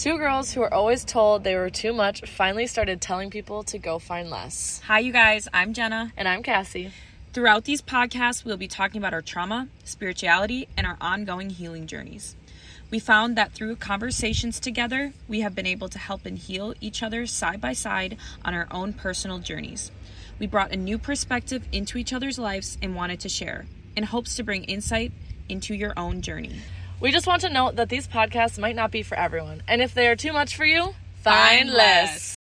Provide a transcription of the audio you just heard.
Two girls who were always told they were too much finally started telling people to go find less. Hi, you guys. I'm Jenna. And I'm Cassie. Throughout these podcasts, we'll be talking about our trauma, spirituality, and our ongoing healing journeys. We found that through conversations together, we have been able to help and heal each other side by side on our own personal journeys. We brought a new perspective into each other's lives and wanted to share, in hopes to bring insight into your own journey. We just want to note that these podcasts might not be for everyone, and if they are too much for you, find, Find less. less.